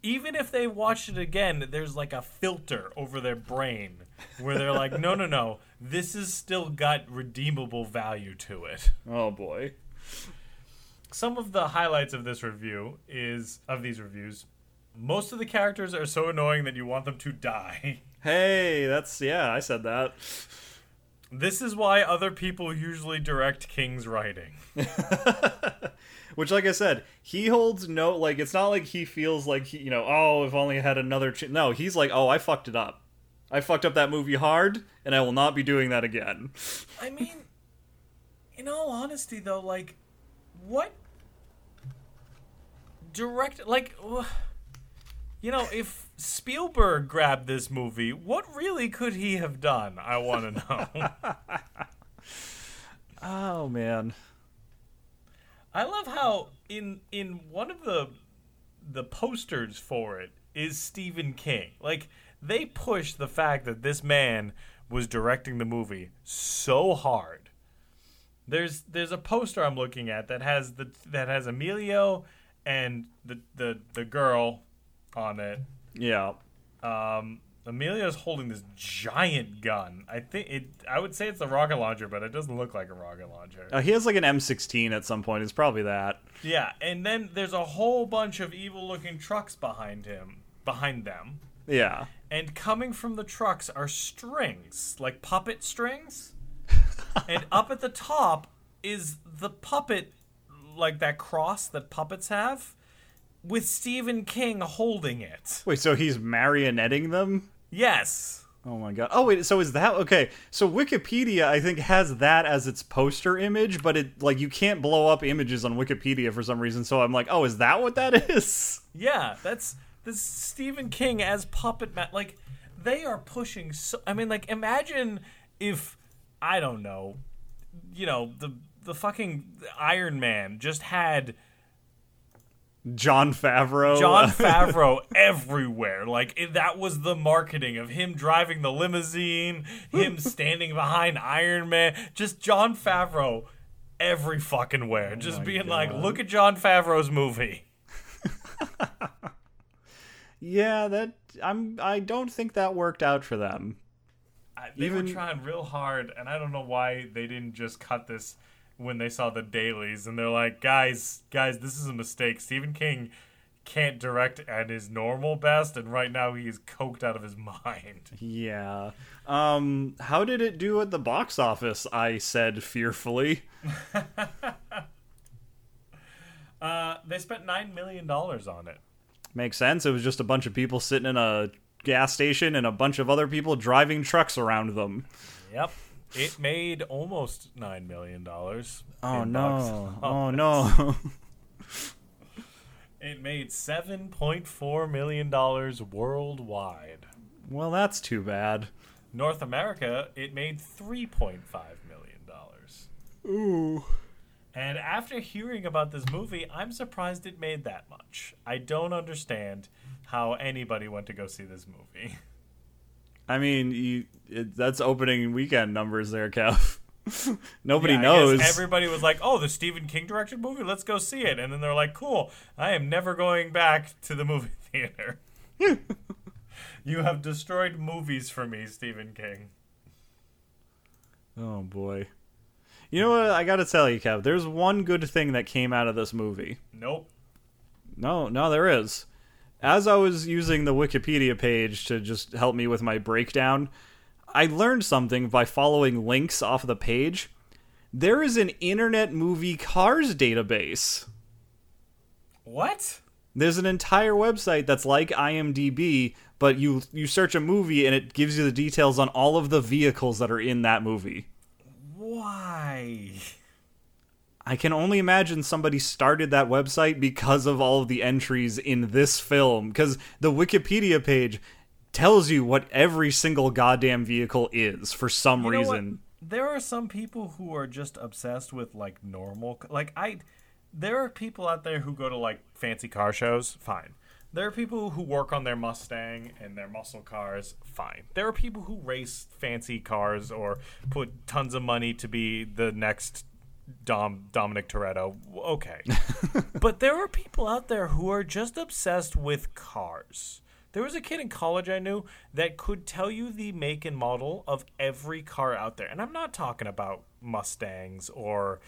A: even if they watched it again, there's like a filter over their brain where they're like, no, no, no, this has still got redeemable value to it.
B: oh boy.
A: Some of the highlights of this review is of these reviews. Most of the characters are so annoying that you want them to die. [laughs]
B: Hey, that's yeah, I said that.
A: This is why other people usually direct King's writing. [laughs]
B: Which, like I said, he holds no like. It's not like he feels like he, you know, oh, if only I had another. Ch-. No, he's like, oh, I fucked it up. I fucked up that movie hard, and I will not be doing that again.
A: I mean, in all honesty, though, like, what direct, like, you know, if Spielberg grabbed this movie, what really could he have done? I want to [laughs] know.
B: Oh man.
A: I love how in in one of the the posters for it is Stephen King. Like they push the fact that this man was directing the movie so hard. There's there's a poster I'm looking at that has the that has Emilio and the the the girl on it.
B: Yeah.
A: Um Emilio is holding this giant gun. I think it I would say it's a rocket launcher, but it doesn't look like a rocket launcher.
B: Uh, he has like an M16 at some point. It's probably that.
A: Yeah, and then there's a whole bunch of evil-looking trucks behind him, behind them,
B: Yeah.
A: and coming from the trucks are strings, like puppet strings. [laughs] and up at the top is the puppet, like that cross that puppets have, with Stephen King holding it.
B: Wait, so he's marionetting them?
A: Yes.
B: Oh my god. Oh wait, so is that okay? So Wikipedia I think has that as its poster image, but it like you can't blow up images on Wikipedia for some reason. So I'm like, "Oh, is that what that [laughs] is?"
A: Yeah, that's this Stephen King as puppet ma Like they are pushing. So I mean, like imagine if I don't know, you know the the fucking Iron Man just had
B: Jon Favreau.
A: Jon [laughs] Favreau everywhere. Like it, that was the marketing of him driving the limousine, him [laughs] standing behind Iron Man, just Jon Favreau every fucking where. Oh just
B: my
A: being like, look at Jon Favreau's movie. [laughs]
B: yeah, that I'm. I don't think that worked out for them.
A: I- They
B: Even-
A: were trying real hard, and I don't know why they didn't just cut this when they saw the dailies, and they're like, guys, guys, this is a mistake. Stephen King can't direct at his normal best, and right now he is coked out of his [laughs] mind.
B: Yeah. Um. How did it do at the box office? I said fearfully. [laughs]
A: Uh, they spent nine million dollars on it.
B: Makes sense. It was just a bunch of people sitting in a gas station and a bunch of other people driving trucks around them.
A: Yep. It made almost nine million dollars.
B: Oh no! Oh no!
A: It made seven point four million dollars worldwide.
B: well, that's too bad.
A: North America, it made three point five million dollars.
B: Ooh.
A: And after hearing about this movie, I'm surprised it made that much. I don't understand how anybody went to go see this movie. [laughs]
B: I mean, you, it, that's opening weekend numbers there, Kev. [laughs] Nobody
A: Yeah,
B: knows.
A: everybody was like, "Oh, the Stephen King directed movie. Let's go see it." And then they're like, "Cool. I am never going back to the movie [laughs] theater." you have destroyed movies for me, Stephen King.
B: oh boy. You know what? I gotta tell you, Kev. There's one good thing that came out of this movie.
A: Nope.
B: No, no, there is. As I was using the Wikipedia page to just help me with my breakdown, I learned something by following links off the page. There is an Internet Movie Cars database.
A: What?
B: There's an entire website that's like IMDb, but you you search a movie and it gives you the details on all of the vehicles that are in that movie.
A: Why?
B: I can only imagine somebody started that website because of all of the entries in this film. Because the Wikipedia page tells you what every single goddamn vehicle is for some
A: You know what?
B: reason.
A: There are some people who are just obsessed with like normal like I there are people out there who go to like fancy car shows, fine. There are people who work on their Mustang and their muscle cars, fine. There are people who race fancy cars or put tons of money to be the next Dom Dominic Toretto. Okay. [laughs] but there are people out there who are just obsessed with cars. There was a kid in college I knew that could tell you the make and model of every car out there. And I'm not talking about Mustangs or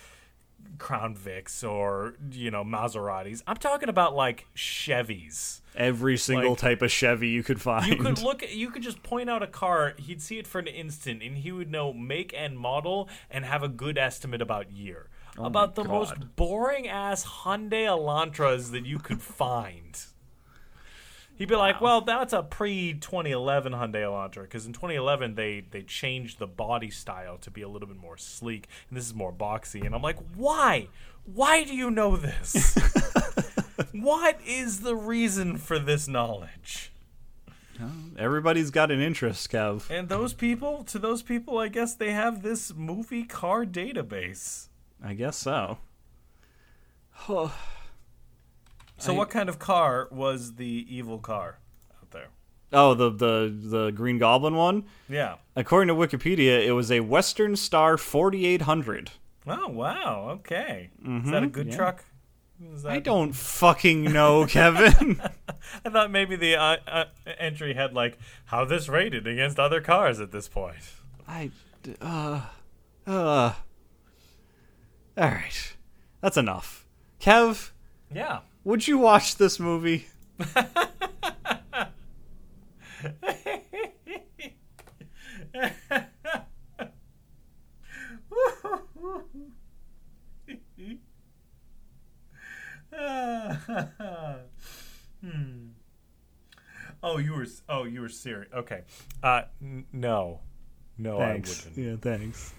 A: Crown Vics or, you know, Maseratis. I'm talking about like Chevys.
B: Every single
A: Like-
B: type of Chevy you could find.
A: You could [laughs] look you could just point out a car, he'd see it for an instant and he would know make and model and have a good estimate about year. Oh about the
B: God.
A: most boring ass Hyundai Elantras that you could [laughs] find. He'd be like, "Well, that's a pre 2011 Hyundai Elantra because in 2011 they they changed the body style to be a little bit more sleek and this is more boxy." And I'm like, "Why? Why do you know this? [laughs] what is the reason for this knowledge?"
B: Everybody's got an interest, Kev.
A: And those people, to those people, I guess they have this movie car database.
B: I guess so. [sighs] [sighs] [sighs]
A: So,
B: I-
A: what kind of car was the evil car out there?
B: Oh, the the the Green Goblin one.
A: Yeah.
B: According to Wikipedia, it was a Western Star 4800.
A: Oh wow. Okay. Is that a good
B: yeah.
A: truck? Is that,
B: I don't fucking know, [laughs] Kevin. [laughs]
A: I thought maybe the uh, uh, entry had like how this rated against other cars at this point.
B: I uh uh. All right, that's enough. Kev,
A: Yeah.
B: Would you watch this movie?
A: hmm. Oh, you were. Oh, you were serious. Okay. Uh, n- no, no,
B: Thanks.
A: I wouldn't.
B: Yeah, thanks.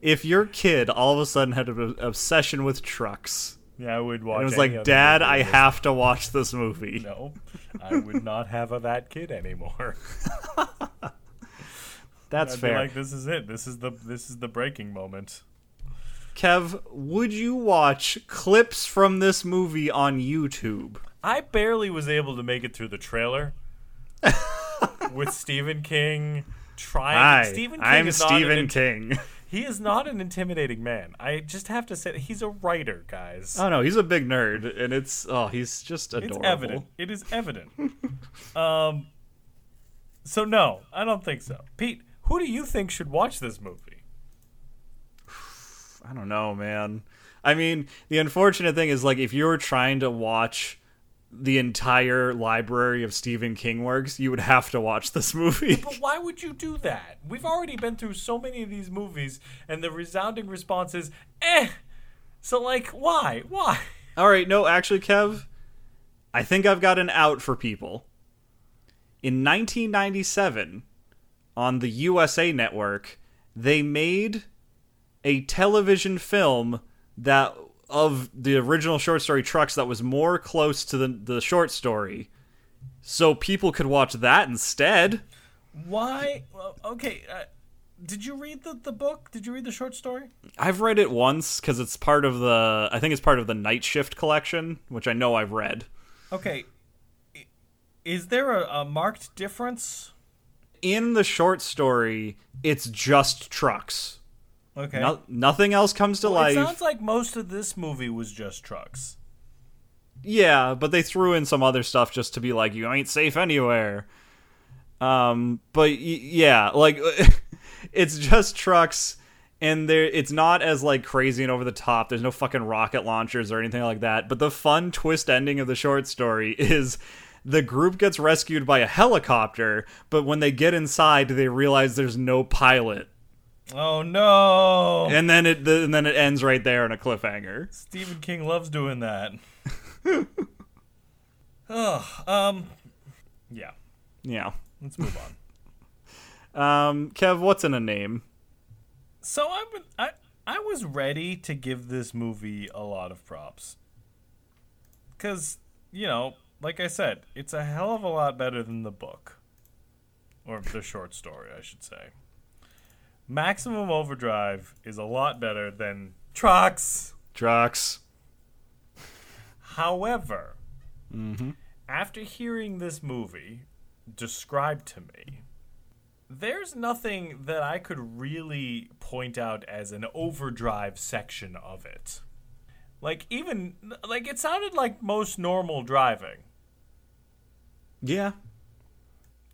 B: If your kid all of a sudden had an obsession with trucks,
A: Yeah, I would watch.
B: and it was like, "Dad, I have to watch this movie." [laughs]
A: No, I would not have a that kid anymore. [laughs]
B: That's
A: I'd
B: fair.
A: Like, this is it. This is the this is the breaking moment.
B: Kev, would you watch clips from this movie on YouTube?
A: I barely was able to make it through the trailer [laughs] with Stephen King trying.
B: Hi,
A: Stephen King
B: I'm Stephen
A: in-
B: King.
A: He is not an intimidating man. I just have to say he's a writer, guys.
B: Oh no, he's a big nerd, and it's oh, he's just adorable.
A: it's evident. It is evident. um. So no, I don't think so. Pete, who do you think should watch this movie? [sighs]
B: I don't know, man. I mean, the unfortunate thing is like if you're trying to watch the entire library of Stephen King works, you would have to watch this [laughs] movie.
A: But why would you do that? We've already been through so many of these movies, and the resounding response is, "Eh." So like, why? Why?
B: All right, no, actually, Kev, I think I've got an out for people. In 1997, on the USA Network, they made a television film that of the original short story Trucks that was more close to the the short story, so people could watch that instead.
A: Why? Well, okay. Uh, did you read the, the book? Did you read the short story?
B: I've read it once because it's part of the I think it's part of the Night Shift collection, which I know I've read.
A: Okay. Is there a, a marked difference?
B: in the short story, it's just trucks.
A: Okay.
B: No, nothing else comes to
A: Well,
B: life.
A: It sounds like most of this movie was just trucks.
B: Yeah, but they threw in some other stuff just to be like, you ain't safe anywhere. Um, but y- yeah, like [laughs] it's just trucks, and there it's not as like crazy and over the top. There's no fucking rocket launchers or anything like that. But the fun twist ending of the short story [laughs] is. The group gets rescued by a helicopter, but when they get inside, they realize there's no pilot,
A: Oh no!
B: and then it the, and then it ends right there in a cliffhanger.
A: Stephen King loves doing that. [laughs] Ugh. Um. Yeah.
B: Yeah.
A: Let's move on. [laughs]
B: Um, Kev, what's in a name?
A: So I would I I was ready to give this movie a lot of props. Cuz, you know, like I said, it's a hell of a lot better than the book or the short story, I should say. Maximum Overdrive is a lot better than Trucks.
B: Drucks.
A: However, mm-hmm. after hearing this movie described to me, there's nothing that I could really point out as an overdrive section of it. Like even like it sounded like most normal driving.
B: Yeah.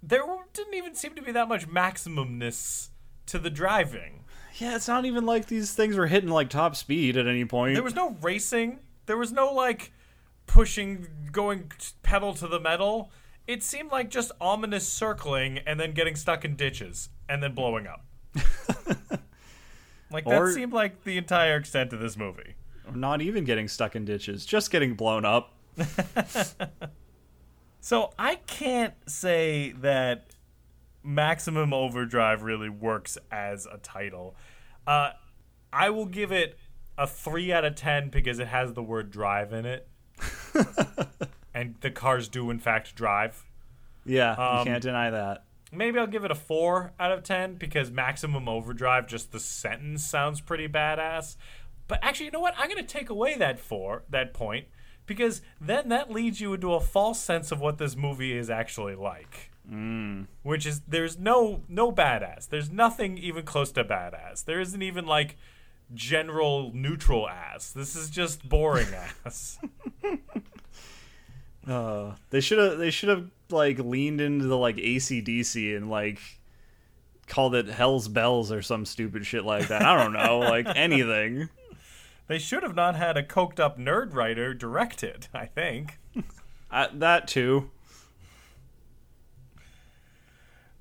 A: There didn't even seem to be that much maximumness to the driving.
B: Yeah, it's not even like these things were hitting like top speed at any point.
A: There was no racing. There was no like pushing, going pedal to the metal. It seemed like just ominous circling and then getting stuck in ditches and then blowing up. [laughs] like that
B: Or-
A: seemed like the entire extent of this movie.
B: not even getting stuck in ditches, just getting blown up. [laughs]
A: So I can't say that Maximum Overdrive really works as a title. Uh, I will give it a three out of ten because it has the word drive in it, [laughs] and the cars do in fact drive.
B: Yeah, you
A: Um,
B: can't deny that.
A: Maybe I'll give it a four out of ten because Maximum Overdrive, just the sentence sounds pretty badass. But actually, you know what? I'm gonna take away that four, that point, because then that leads you into a false sense of what this movie is actually like. Which is there's no no badass. There's nothing even close to badass. There isn't even like general neutral ass. This is just boring [laughs] ass.
B: Uh, they should have they should have like leaned into the like ACDC and like called it Hell's Bells or some stupid shit like that. I don't know, like [laughs] anything.
A: They should have not had a coked up nerd writer direct it. I think. [laughs]
B: Uh, that too.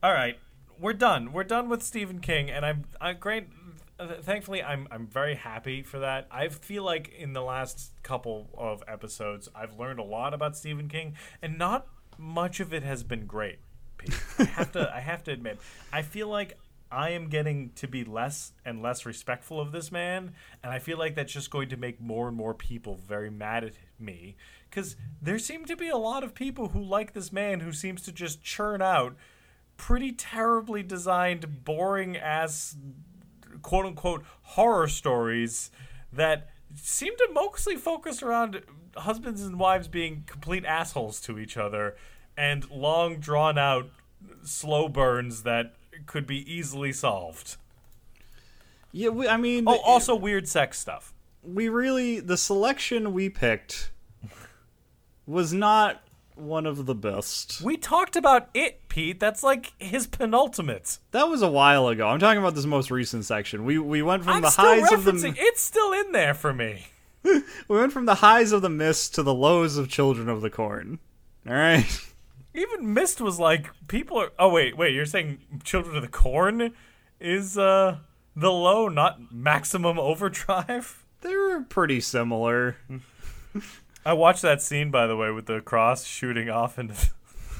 A: All right, we're done. We're done with Stephen King, and I'm I great. Thankfully, I'm I'm very happy for that. I feel like in the last couple of episodes, I've learned a lot about Stephen King, and not much of it has been great. Pete. I have to I have to admit, I feel like I am getting to be less and less respectful of this man, and I feel like that's just going to make more and more people very mad at me because there seem to be a lot of people who like this man who seems to just churn out pretty terribly designed, boring ass quote unquote horror stories that seem to mostly focus around husbands and wives being complete assholes to each other and long drawn out slow burns that could be easily solved.
B: Yeah, we, I mean,
A: Oh, also weird sex stuff.
B: we really the selection we picked was not one of the best.
A: We talked about it, Pete. That's like his penultimate.
B: That was a while ago. I'm talking about this most recent section. We we went from
A: I'm
B: the highs of the
A: It's still in there for me. [laughs]
B: we went from the highs of the mist to the lows of Children of the Corn. All right. [laughs]
A: Even Mist was like people are. Oh wait, wait. You're saying Children of the Corn is uh the low, not Maximum Overdrive.
B: They were pretty similar. [laughs]
A: I watched that scene by the way with the cross shooting off into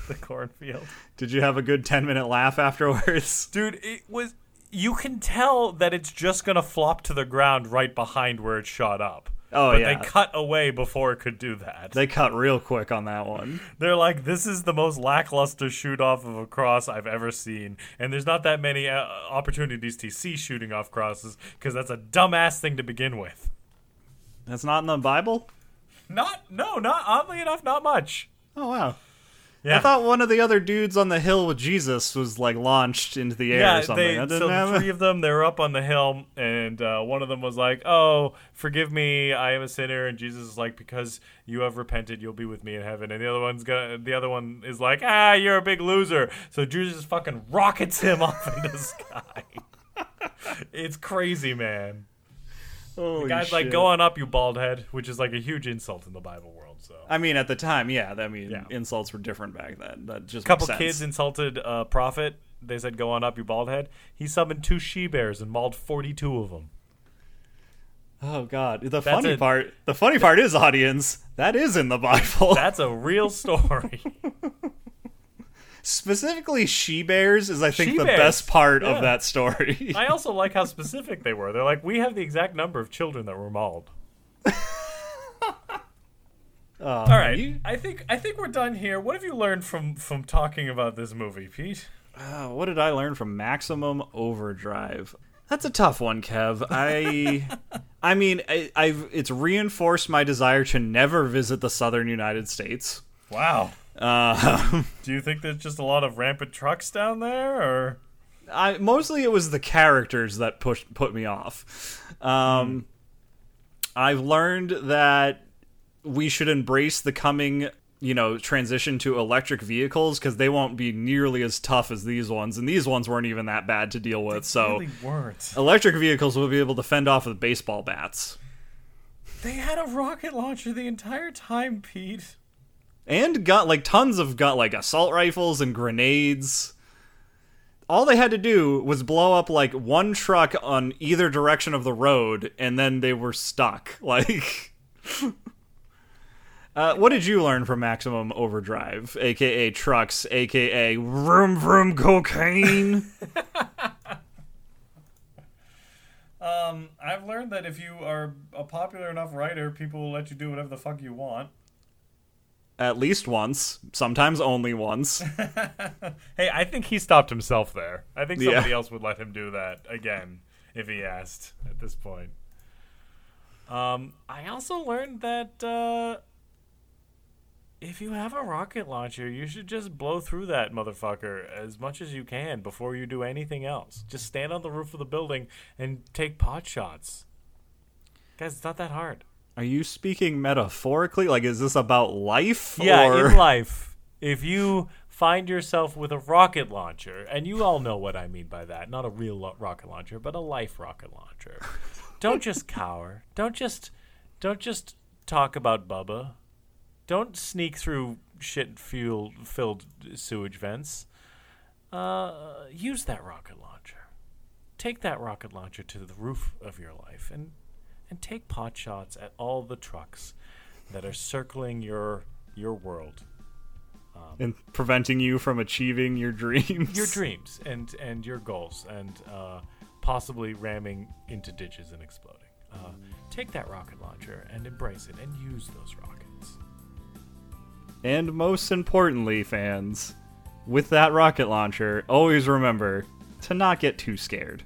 A: the cornfield.
B: Did you have a good 10 minute laugh afterwards? [laughs]
A: Dude, it was. You can tell that it's just gonna flop to the ground right behind where it shot up.
B: Oh,
A: but
B: yeah.
A: they cut away before it could do that.
B: They cut real quick on that one.
A: They're like, this is the most lackluster shoot off of a cross I've ever seen, and there's not that many uh, opportunities to see shooting off crosses because that's a dumbass thing to begin with.
B: That's not in the Bible?
A: Not, no, not oddly enough, not much.
B: Oh, wow.
A: Yeah,
B: I thought one of the other dudes on the hill with Jesus was like launched into the air
A: yeah.
B: or something.
A: They,
B: That
A: so the
B: happen?
A: three of them, they were up on the hill, and uh, one of them was like, "Oh, forgive me, I am a sinner," and Jesus is like, "Because you have repented, you'll be with me in heaven." And the other one's gonna, the other one is like, "Ah, you're a big loser." So Jesus fucking rockets him [laughs] off into the sky. it's crazy, man.
B: Holy
A: Guys like
B: shit.
A: go on up, you bald head, which is like a huge insult in the Bible world. So
B: I mean, at the time, yeah. I mean,
A: Yeah.
B: insults were different back then. That just
A: a couple kids insulted a prophet. They said, "Go on up, you bald head." He summoned two she bears and mauled forty-two of them.
B: Oh God! The funny
A: it.
B: part, the funny part is, audience, that is in the Bible.
A: That's a real story. [laughs]
B: Specifically, she bears is, I think, the
A: She-bears.
B: best part
A: Yeah.
B: of that story.
A: I also like how specific they were. They're like, "We have the exact number of children that were mauled." [laughs] All right,
B: you-
A: I think I think we're done here. What have you learned from from talking about this movie, Pete?
B: Uh, what did I learn from Maximum Overdrive? That's a tough one, Kev. I, I mean, I, I've it's reinforced my desire to never visit the southern United States.
A: Wow.
B: Uh, [laughs]
A: Do you think there's just a lot of rampant trucks down there, or
B: I mostly it was the characters that pushed put me off. Um, I've learned that we should embrace the coming, you know, transition to electric vehicles because they won't be nearly as tough as these ones, and these ones weren't even that bad to deal with. So
A: really weren't?
B: electric vehicles will be able to fend off with baseball bats.
A: They had a rocket launcher the entire time, Pete.
B: And got like tons of got like assault rifles and grenades. All they had to do was blow up like one truck on either direction of the road, and then they were stuck. [laughs] Like, uh, what did you learn from Maximum Overdrive, aka trucks, aka vroom vroom cocaine? [laughs]
A: Um, I've learned that if you are a popular enough writer, people will let you do whatever the fuck you want.
B: At least once, sometimes only once. [laughs]
A: Hey, I think he stopped himself there. I think
B: Yeah.
A: somebody else would let him do that again if he asked at this point. Um, I also learned that uh, if you have a rocket launcher, you should just blow through that motherfucker as much as you can before you do anything else. Just stand on the roof of the building and take pot shots. Guys, it's not that hard.
B: Are you speaking metaphorically? Like, is this about life?
A: Yeah,
B: or...
A: in life, if you find yourself with a rocket launcher, and you all know what I mean by that, not a real lo- rocket launcher, but a life rocket launcher. don't just cower. Don't just don't just talk about Bubba. Don't sneak through shit fuel filled sewage vents. Uh, use that rocket launcher. Take that rocket launcher to the roof of your life and and take pot shots at all the trucks that are circling your your world,
B: and preventing you from achieving your dreams.
A: your dreams, and and your goals, and uh, possibly ramming into ditches and exploding. Uh, take that rocket launcher and embrace it, and use those rockets.
B: And most importantly, fans, with that rocket launcher, always remember to not get too scared.